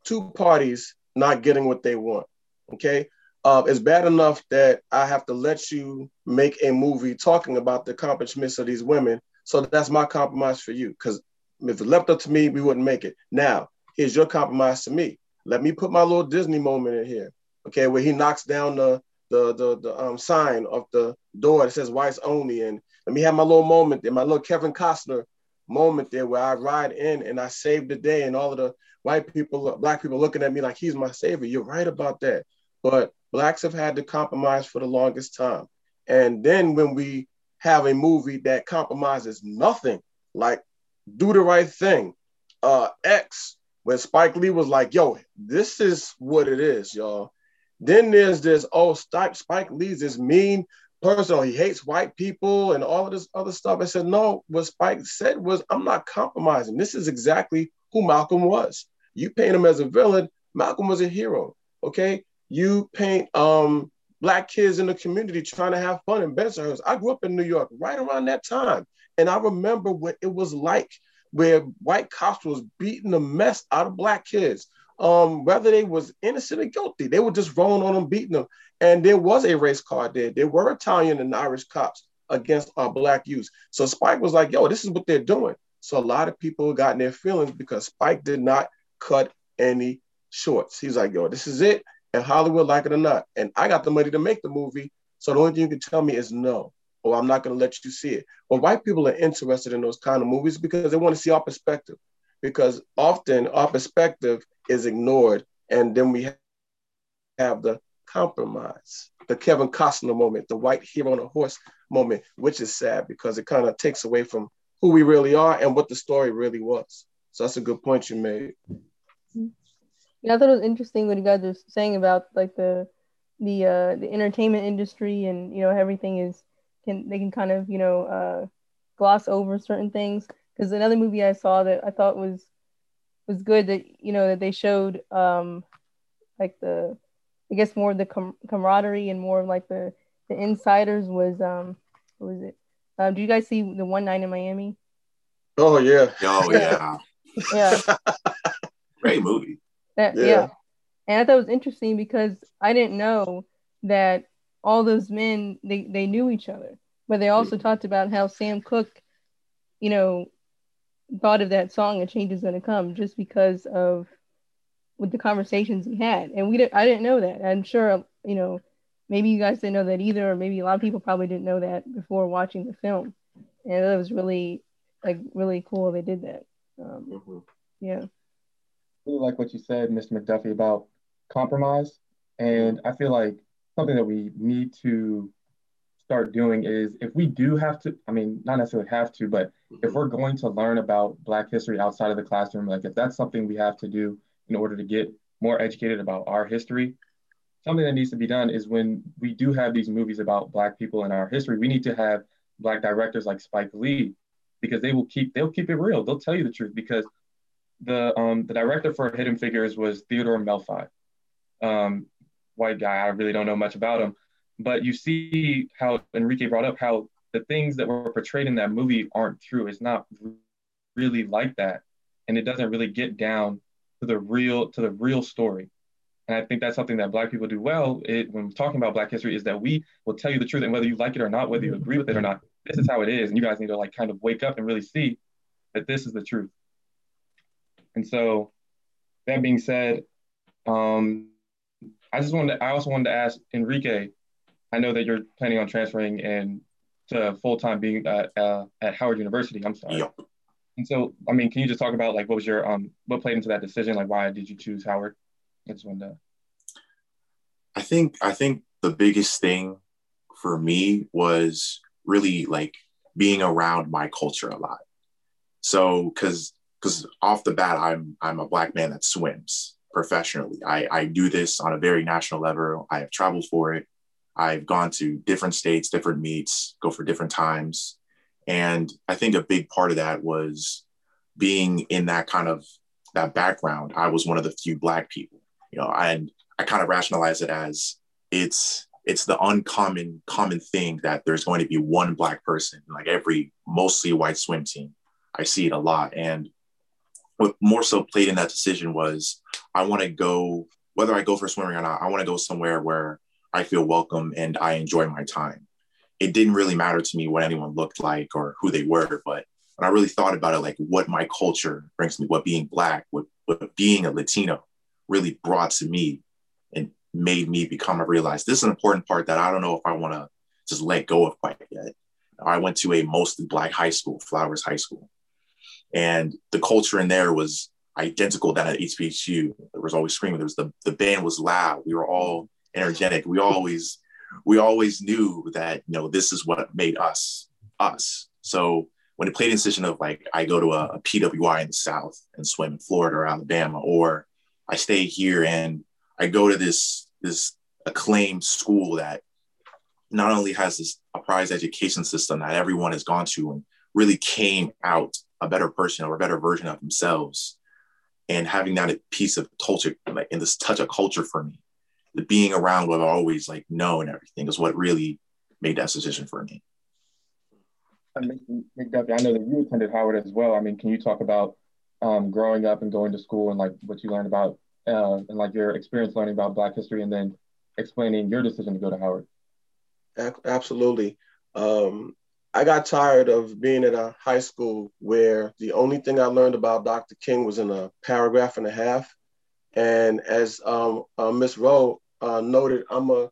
D: two parties not getting what they want. Okay. Uh, it's bad enough that I have to let you make a movie talking about the accomplishments of these women. So that's my compromise for you. Because if it left up to me, we wouldn't make it. Now, here's your compromise to me. Let me put my little Disney moment in here. Okay, where he knocks down the the the, the um, sign of the door that says whites only. And let me have my little moment there, my little Kevin Costner moment there where I ride in and I save the day and all of the white people, black people looking at me like he's my savior. You're right about that. But blacks have had to compromise for the longest time. And then when we have a movie that compromises nothing, like Do the Right Thing, uh, X, when Spike Lee was like, yo, this is what it is, y'all. Then there's this, oh, Spike Lee's this mean person, he hates white people and all of this other stuff. I said, no, what Spike said was, I'm not compromising. This is exactly who Malcolm was. You paint him as a villain, Malcolm was a hero. Okay you paint um, black kids in the community trying to have fun in Bensonhurst. I grew up in New York right around that time. And I remember what it was like where white cops was beating the mess out of black kids. Um, whether they was innocent or guilty, they were just rolling on them, beating them. And there was a race card there. There were Italian and Irish cops against our black youth. So Spike was like, yo, this is what they're doing. So a lot of people got in their feelings because Spike did not cut any shorts. He's like, yo, this is it and Hollywood like it or not. And I got the money to make the movie. So the only thing you can tell me is no, or I'm not going to let you see it. But white people are interested in those kind of movies because they want to see our perspective. Because often our perspective is ignored. And then we have the compromise, the Kevin Costner moment, the white hero on a horse moment, which is sad because it kind of takes away from who we really are and what the story really was. So that's a good point you made.
B: Yeah, I thought it was interesting what you guys were saying about like the the uh, the entertainment industry and you know everything is can they can kind of you know uh, gloss over certain things because another movie I saw that I thought was was good that you know that they showed um like the I guess more of the com- camaraderie and more of like the the insiders was um what was it? Um, do you guys see the One Night in Miami?
D: Oh yeah.
F: Oh yeah. (laughs)
B: yeah.
F: Great movie.
B: That, yeah. yeah. And I thought it was interesting because I didn't know that all those men they, they knew each other. But they also mm-hmm. talked about how Sam Cooke, you know, thought of that song "A Change Is Gonna Come" just because of with the conversations he had, and we didn't. I didn't know that. I'm sure you know, maybe you guys didn't know that either, or maybe a lot of people probably didn't know that before watching the film. And it was really like really cool they did that. Um, mm-hmm. Yeah
A: really like what you said, Mr. McDuffie, about compromise. And I feel like something that we need to start doing is if we do have to, I mean, not necessarily have to, but if we're going to learn about Black history outside of the classroom, like if that's something we have to do in order to get more educated about our history, something that needs to be done is when we do have these movies about Black people and our history, we need to have Black directors like Spike Lee because they will keep they'll keep it real. They'll tell you the truth because the um, the director for Hidden Figures was Theodore Melfi, um, white guy. I really don't know much about him, but you see how Enrique brought up how the things that were portrayed in that movie aren't true. It's not really like that, and it doesn't really get down to the real to the real story. And I think that's something that Black people do well. It, when talking about Black history, is that we will tell you the truth, and whether you like it or not, whether you agree with it or not, this is how it is, and you guys need to like kind of wake up and really see that this is the truth. And so, that being said, um, I just wanted to, I also wanted to ask Enrique. I know that you're planning on transferring and to full time being at, uh, at Howard University. I'm sorry. Yep. And so, I mean, can you just talk about like what was your um what played into that decision? Like, why did you choose Howard? I just wanted to.
F: I think I think the biggest thing for me was really like being around my culture a lot. So, because because off the bat, I'm I'm a black man that swims professionally. I, I do this on a very national level. I have traveled for it. I've gone to different states, different meets, go for different times. And I think a big part of that was being in that kind of that background. I was one of the few black people, you know, and I kind of rationalize it as it's it's the uncommon common thing that there's going to be one black person like every mostly white swim team. I see it a lot. And what more so played in that decision was I want to go, whether I go for swimming or not, I want to go somewhere where I feel welcome and I enjoy my time. It didn't really matter to me what anyone looked like or who they were, but when I really thought about it, like what my culture brings me, what being black, what, what being a Latino really brought to me and made me become, I realized this is an important part that I don't know if I want to just let go of quite yet. I went to a mostly black high school, Flowers High School. And the culture in there was identical than at HBCU. There was always screaming. There was the, the band was loud. We were all energetic. We always we always knew that you know this is what made us us. So when it played in the decision of like I go to a, a PWI in the South and swim in Florida or Alabama, or I stay here and I go to this this acclaimed school that not only has this a prize education system that everyone has gone to and really came out a better person or a better version of themselves and having that piece of culture like in this touch of culture for me the being around what I always like know and everything is what really made that decision for me.
A: I know that you attended Howard as well. I mean, can you talk about um, growing up and going to school and like what you learned about uh, and like your experience learning about Black history and then explaining your decision to go to Howard?
D: Absolutely. Um, I got tired of being at a high school where the only thing I learned about Dr. King was in a paragraph and a half. And as um, uh, Miss Rowe uh, noted, I'm a,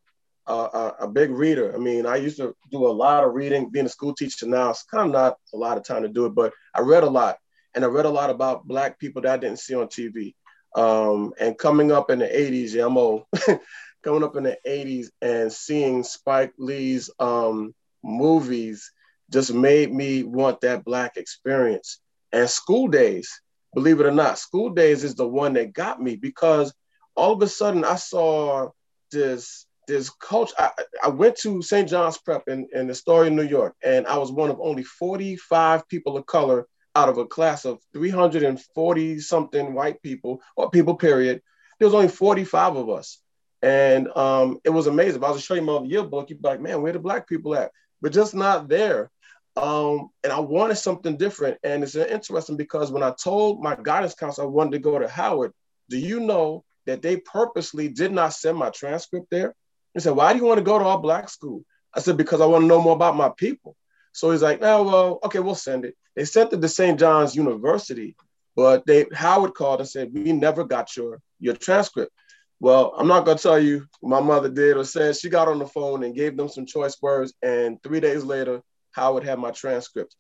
D: a, a big reader. I mean, I used to do a lot of reading. Being a school teacher now, it's kind of not a lot of time to do it, but I read a lot, and I read a lot about Black people that I didn't see on TV. Um, and coming up in the 80s, yeah, I'm old. (laughs) coming up in the 80s and seeing Spike Lee's um, movies just made me want that Black experience. And school days, believe it or not, school days is the one that got me because all of a sudden I saw this this coach. I, I went to St. John's Prep in, in Astoria, New York, and I was one of only 45 people of color out of a class of 340 something white people or people, period. There was only 45 of us. And um, it was amazing. If I was to show you my yearbook, you'd be like, man, where the black people at? But just not there. Um, and I wanted something different. And it's interesting because when I told my guidance counselor I wanted to go to Howard, do you know that they purposely did not send my transcript there? He said, Why do you want to go to our black school? I said, Because I want to know more about my people. So he's like, No, well, okay, we'll send it. They sent it to St. John's University, but they Howard called and said, We never got your, your transcript. Well, I'm not gonna tell you my mother did or said. She got on the phone and gave them some choice words, and three days later, Howard have my transcript.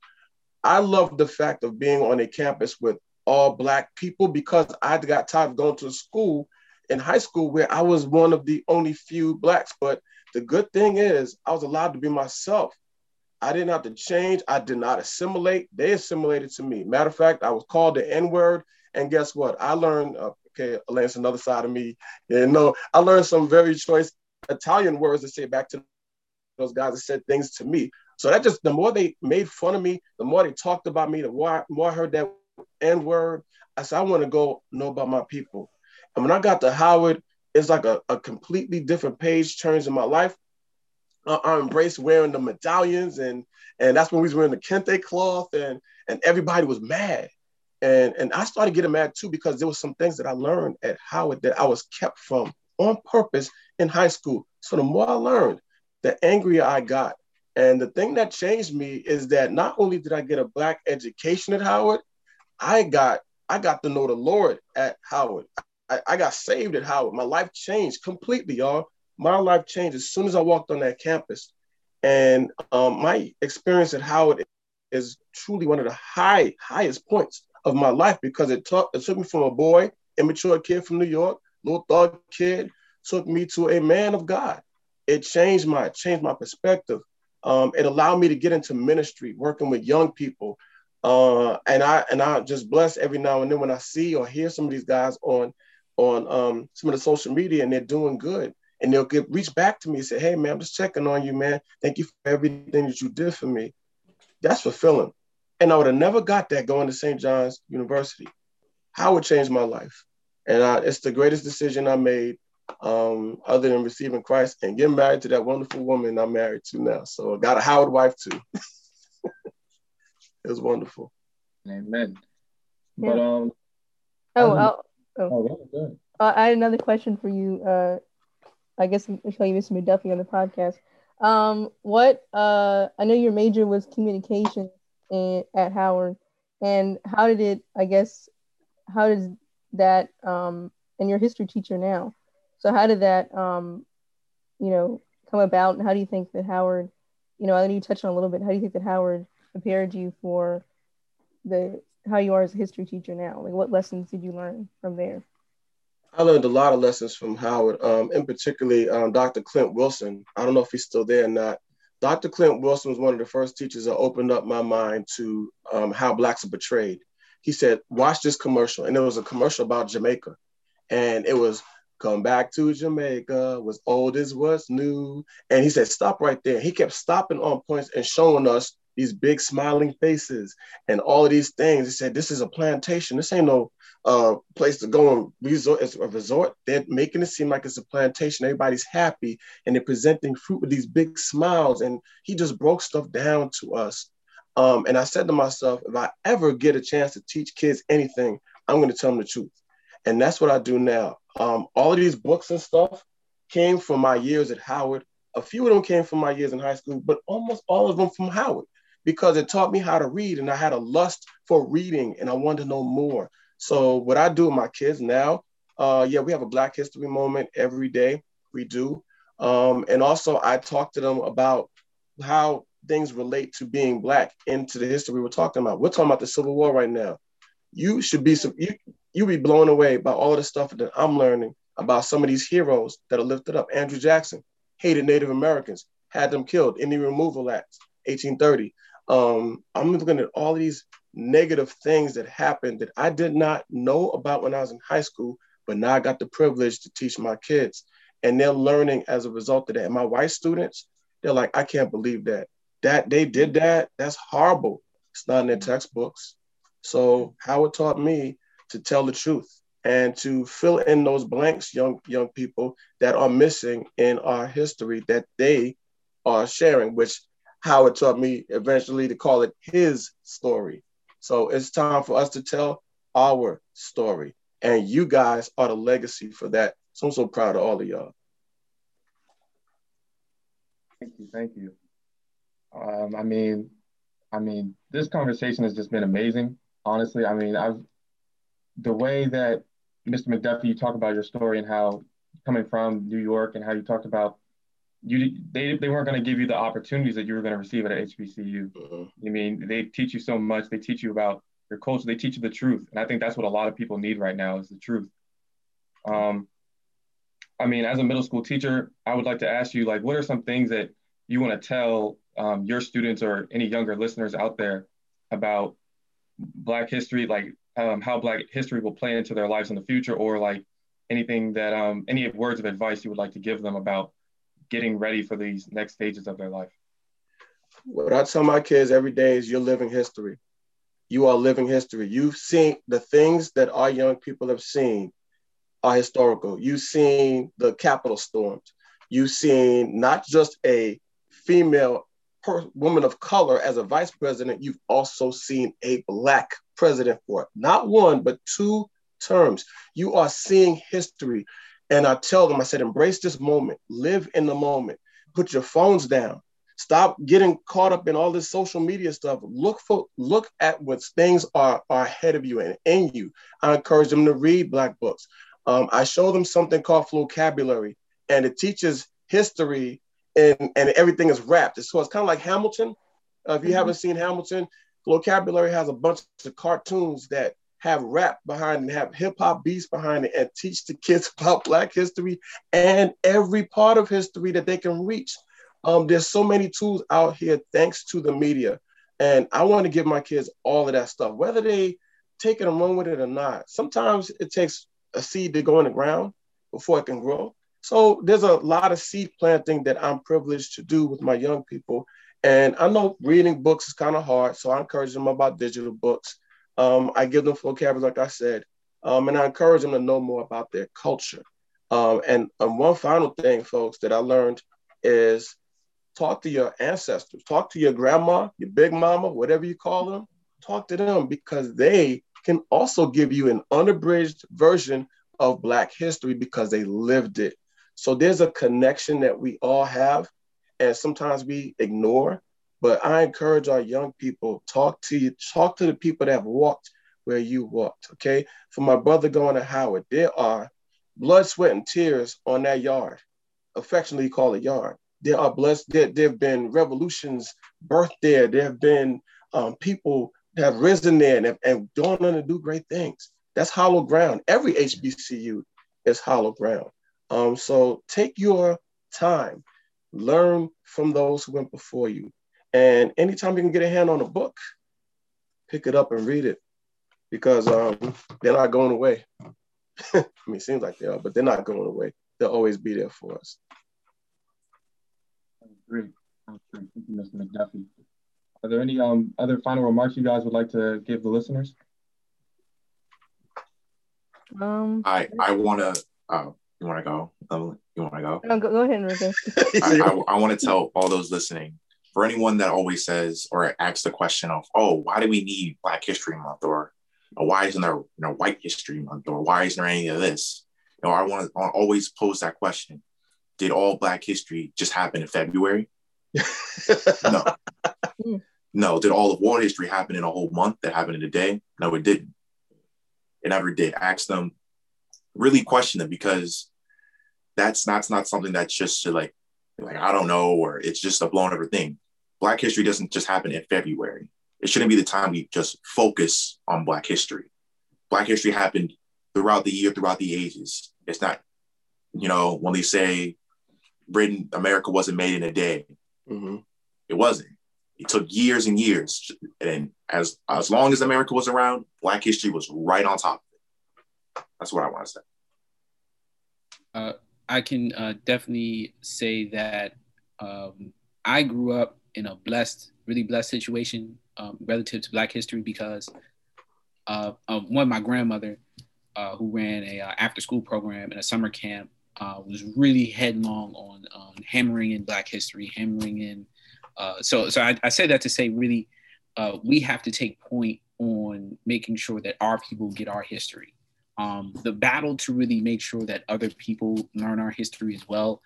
D: I love the fact of being on a campus with all black people because I got tired of going to school in high school where I was one of the only few blacks. But the good thing is I was allowed to be myself. I didn't have to change. I did not assimilate. They assimilated to me. Matter of fact, I was called the N word. And guess what? I learned, uh, okay, Lance, another side of me. You know, I learned some very choice Italian words to say back to those guys that said things to me. So that just the more they made fun of me, the more they talked about me, the more I, more I heard that N word. I said, I want to go know about my people. And when I got to Howard, it's like a, a completely different page turns in my life. I, I embraced wearing the medallions, and and that's when we was wearing the kente cloth, and and everybody was mad. And, and I started getting mad too because there was some things that I learned at Howard that I was kept from on purpose in high school. So the more I learned, the angrier I got. And the thing that changed me is that not only did I get a black education at Howard, I got I got to know the Lord at Howard. I, I got saved at Howard. My life changed completely, y'all. My life changed as soon as I walked on that campus. And um, my experience at Howard is truly one of the high highest points of my life because it, taught, it took me from a boy, immature kid from New York, little thug kid, took me to a man of God it changed my changed my perspective. Um, it allowed me to get into ministry, working with young people, uh, and I and I just bless every now and then when I see or hear some of these guys on on um, some of the social media and they're doing good. and they'll get reach back to me and say, "Hey, man, I'm just checking on you, man. Thank you for everything that you did for me." That's fulfilling, and I would have never got that going to St. John's University. How it changed my life, and I, it's the greatest decision I made, um, other than receiving Christ and getting married to that wonderful woman I'm married to now. So I got a Howard wife too. (laughs) it was wonderful.
A: Amen. Yeah. But um.
B: Oh, oh, oh. Uh, I had another question for you. Uh, I guess I'll tell you Mr. McDuffie on the podcast. Um, what uh, I know your major was communication in, at Howard, and how did it? I guess how does that? Um, and your history teacher now. So how did that? Um, you know, come about, and how do you think that Howard? You know, I know you touched on a little bit. How do you think that Howard prepared you for the how you are as a history teacher now? Like, what lessons did you learn from there?
D: I learned a lot of lessons from Howard, um, in particularly um, Dr. Clint Wilson. I don't know if he's still there or not. Dr. Clint Wilson was one of the first teachers that opened up my mind to um, how Blacks are portrayed. He said, Watch this commercial. And it was a commercial about Jamaica. And it was, Come back to Jamaica, was old as what's new. And he said, Stop right there. He kept stopping on points and showing us these big smiling faces and all of these things. He said, This is a plantation. This ain't no uh, place to go and resort. It's a resort. They're making it seem like it's a plantation. Everybody's happy and they're presenting fruit with these big smiles. And he just broke stuff down to us. Um, and I said to myself, if I ever get a chance to teach kids anything, I'm going to tell them the truth. And that's what I do now. Um, all of these books and stuff came from my years at Howard. A few of them came from my years in high school, but almost all of them from Howard because it taught me how to read and I had a lust for reading and I wanted to know more. So what I do with my kids now, uh, yeah, we have a Black History moment every day. We do, um, and also I talk to them about how things relate to being Black into the history we're talking about. We're talking about the Civil War right now. You should be some you you be blown away by all the stuff that I'm learning about some of these heroes that are lifted up. Andrew Jackson hated Native Americans, had them killed. Indian Removal Act, 1830. Um, I'm looking at all these negative things that happened that I did not know about when I was in high school, but now I got the privilege to teach my kids. And they're learning as a result of that. And my white students, they're like, I can't believe that. That they did that. That's horrible. It's not in their textbooks. So Howard taught me to tell the truth and to fill in those blanks, young young people that are missing in our history that they are sharing, which Howard taught me eventually to call it his story. So it's time for us to tell our story. And you guys are the legacy for that. So I'm so proud of all of y'all.
A: Thank you. Thank you. Um, I mean, I mean, this conversation has just been amazing. Honestly, I mean, I've the way that Mr. McDuffie, you talk about your story and how coming from New York and how you talked about you they, they weren't going to give you the opportunities that you were going to receive at HBCU. Uh-huh. I mean, they teach you so much. They teach you about your culture. They teach you the truth, and I think that's what a lot of people need right now is the truth. Um, I mean, as a middle school teacher, I would like to ask you, like, what are some things that you want to tell um, your students or any younger listeners out there about Black history, like um, how Black history will play into their lives in the future, or like anything that um, any words of advice you would like to give them about getting ready for these next stages of their life?
D: What I tell my kids every day is you're living history. You are living history. You've seen the things that our young people have seen are historical. You've seen the Capitol storms. You've seen not just a female woman of color as a vice president, you've also seen a black president for. Not one, but two terms. You are seeing history. And I tell them, I said, embrace this moment, live in the moment, put your phones down, stop getting caught up in all this social media stuff. Look for look at what things are, are ahead of you and in you. I encourage them to read black books. Um, I show them something called Flocabulary, and it teaches history and, and everything is wrapped. So it's kind of like Hamilton. Uh, if you mm-hmm. haven't seen Hamilton, Flocabulary has a bunch of cartoons that have rap behind and have hip hop beats behind it and teach the kids (laughs) about Black history and every part of history that they can reach. Um, there's so many tools out here thanks to the media. And I want to give my kids all of that stuff, whether they take it and run with it or not. Sometimes it takes a seed to go in the ground before it can grow. So there's a lot of seed planting that I'm privileged to do with my young people. And I know reading books is kind of hard, so I encourage them about digital books. Um, I give them Flocabulary, like I said, um, and I encourage them to know more about their culture. Um, and um, one final thing, folks, that I learned is talk to your ancestors, talk to your grandma, your big mama, whatever you call them, talk to them because they can also give you an unabridged version of Black history because they lived it. So there's a connection that we all have, and sometimes we ignore. But I encourage our young people talk to you, talk to the people that have walked where you walked. Okay, for my brother going to Howard, there are blood, sweat, and tears on that yard, affectionately called a yard. There are blessed. There, there have been revolutions birthed there. There have been um, people that have risen there and, and gone on to do great things. That's hollow ground. Every HBCU is hollow ground. Um, so take your time, learn from those who went before you. And anytime you can get a hand on a book, pick it up and read it because um, they're not going away. (laughs) I mean, it seems like they are, but they're not going away. They'll always be there for us.
A: Great. Thank you, Mr. McDuffie. Are there any um, other final remarks you guys would like to give the listeners?
B: Um,
F: I I want to. Uh, you want to go? Um, you want to go?
B: no, go, go ahead, Enrique. (laughs)
F: I, I, I want to tell all those listening. For anyone that always says or asks the question of, "Oh, why do we need Black History Month?" or or why isn't there you know, White History Month? Or why isn't there any of this? You know, I want to always pose that question. Did all Black history just happen in February? (laughs) no. Hmm. No. Did all of war history happen in a whole month that happened in a day? No, it didn't. It never did. Ask them, really question them because that's not, that's not something that's just like, like, I don't know, or it's just a blown over thing. Black history doesn't just happen in February it shouldn't be the time we just focus on Black history. Black history happened throughout the year, throughout the ages. It's not, you know, when they say Britain, America wasn't made in a day,
D: Mm-hmm.
F: it wasn't. It took years and years. And as as long as America was around, Black history was right on top of it. That's what I want to say.
C: Uh, I can uh, definitely say that um, I grew up in a blessed, really blessed situation um, relative to Black history because uh, one, my grandmother, uh, who ran a uh, after school program and a summer camp, uh, was really headlong on um, hammering in Black history, hammering in. Uh, so, so I, I, say that to say, really, we have to take point on making sure that our people get our history. Um, the battle to really make sure that other people learn our history as well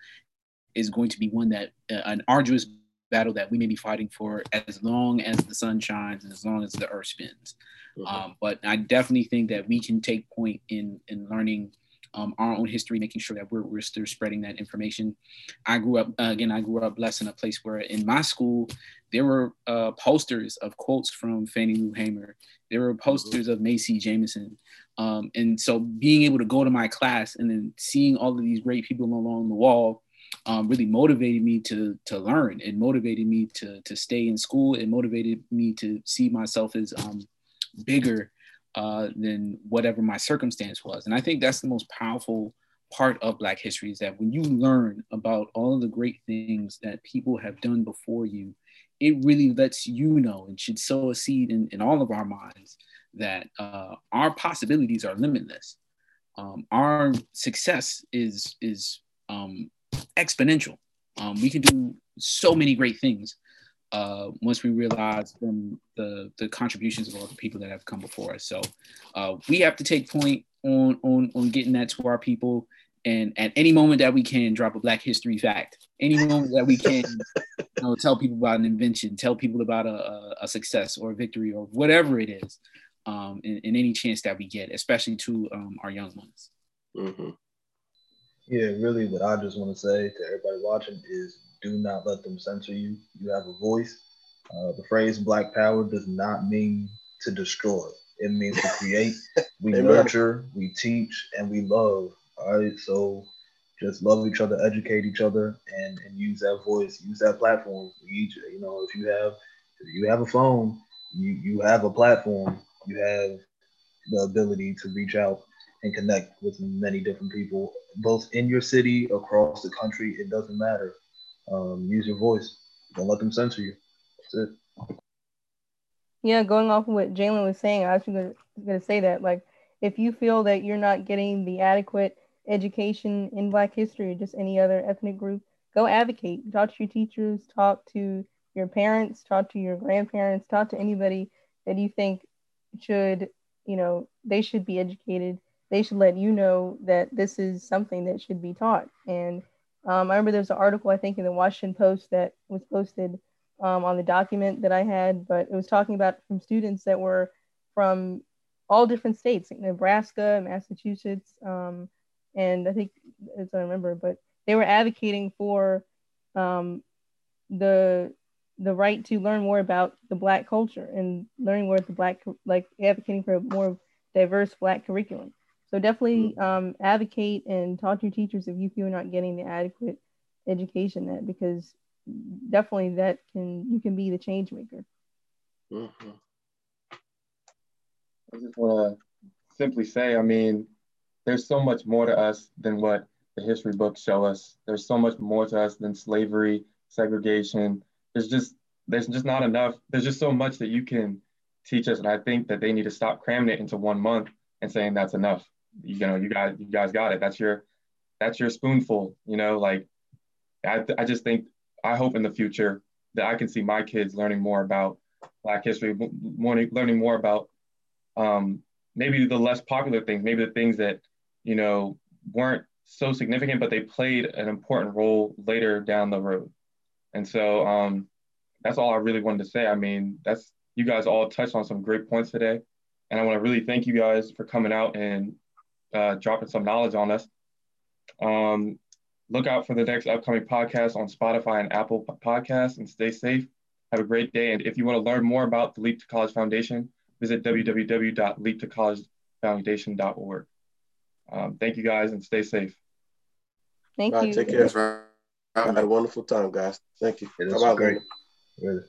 C: is going to be one that an arduous battle that we may be fighting for as long as the sun shines and as long as the earth spins. Mm-hmm. Um, but I definitely think that we can take point in in learning um, our own history, making sure that we're, we're still spreading that information. I grew up, uh, again, I grew up blessed in a place where in my school, there were uh, posters of quotes from Fannie Lou Hamer. There were mm-hmm. posters of Macy Jemison. Um, and so being able to go to my class and then seeing all of these great people along the wall um, really motivated me to to learn. It motivated me to to stay in school. It motivated me to see myself as um, bigger uh, than whatever my circumstance was. And I think that's the most powerful part of Black history is that when you learn about all of the great things that people have done before you, it really lets you know and should sow a seed in, in all of our minds that uh, our possibilities are limitless. Um, our success is is um, exponential. Um, we can do so many great things uh, once we realize the, the contributions of all the people that have come before us. So uh, we have to take point on, on, on getting that to our people. And at any moment that we can, drop a Black History fact. Any moment that we can, you know, tell people about an invention, tell people about a, a success or a victory or whatever it is, um, in, in, any chance that we get, especially to um, our young ones.
D: Mm-hmm.
E: Yeah, really, what I just want to say to everybody watching is do not let them censor you. You have a voice. Uh, the phrase Black Power does not mean to destroy, it means to create. (laughs) we nurture, we teach, and we love. All right, so just love each other, educate each other, and, and use that voice, use that platform. Each, you know, if you have if you have a phone, you you have a platform, you have the ability to reach out and connect with many different people, both in your city, across the country. It doesn't matter. Um, use your voice. Don't let them censor you. That's it.
B: Yeah, going off of what Jalen was saying, I was going to say that like if you feel that you're not getting the adequate education in Black history or just any other ethnic group, go advocate. Talk to your teachers, talk to your parents, talk to your grandparents, talk to anybody that you think should, you know, they should be educated. They should let you know that this is something that should be taught. And um, I remember there was an article, I think, in the Washington Post that was posted um, on the document that I had, but it was talking about from students that were from all different states, like Nebraska, Massachusetts, um, and I think as I remember, but they were advocating for um, the the right to learn more about the black culture and learning more the black like advocating for a more diverse black curriculum so definitely mm-hmm. um, advocate and talk to your teachers if you feel you're not getting the adequate education that because definitely that can you can be the change maker mm-hmm.
A: i just want to simply say i mean there's so much more to us than what the history books show us there's so much more to us than slavery segregation there's just there's just not enough. There's just so much that you can teach us, and I think that they need to stop cramming it into one month and saying that's enough. You know, you guys, you guys got it. That's your, that's your spoonful. You know, like I, I just think I hope in the future that I can see my kids learning more about Black history, learning more about um, maybe the less popular things, maybe the things that you know weren't so significant, but they played an important role later down the road. And so um, that's all I really wanted to say. I mean, that's you guys all touched on some great points today. And I want to really thank you guys for coming out and uh, dropping some knowledge on us. Um, look out for the next upcoming podcast on Spotify and Apple Podcasts and stay safe. Have a great day. And if you want to learn more about the Leap to College Foundation, visit www.leaptocollegefoundation.org. Um, thank you guys and stay safe.
B: Thank you.
D: Take care. I had a wonderful time, guys. Thank you.
E: Great. Really.